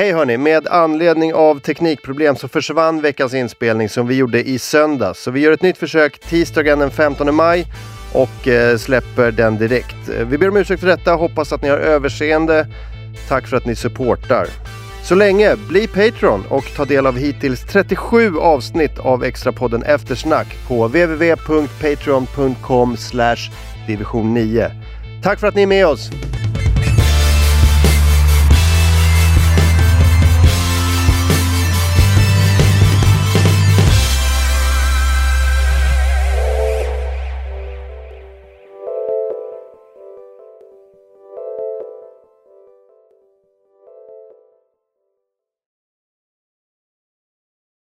Hej hörni, med anledning av teknikproblem så försvann veckans inspelning som vi gjorde i söndags. Så vi gör ett nytt försök tisdagen den 15 maj och eh, släpper den direkt. Eh, vi ber om ursäkt för detta, hoppas att ni har överseende. Tack för att ni supportar. Så länge, bli Patreon och ta del av hittills 37 avsnitt av Extrapodden Eftersnack på www.patreon.com division 9. Tack för att ni är med oss!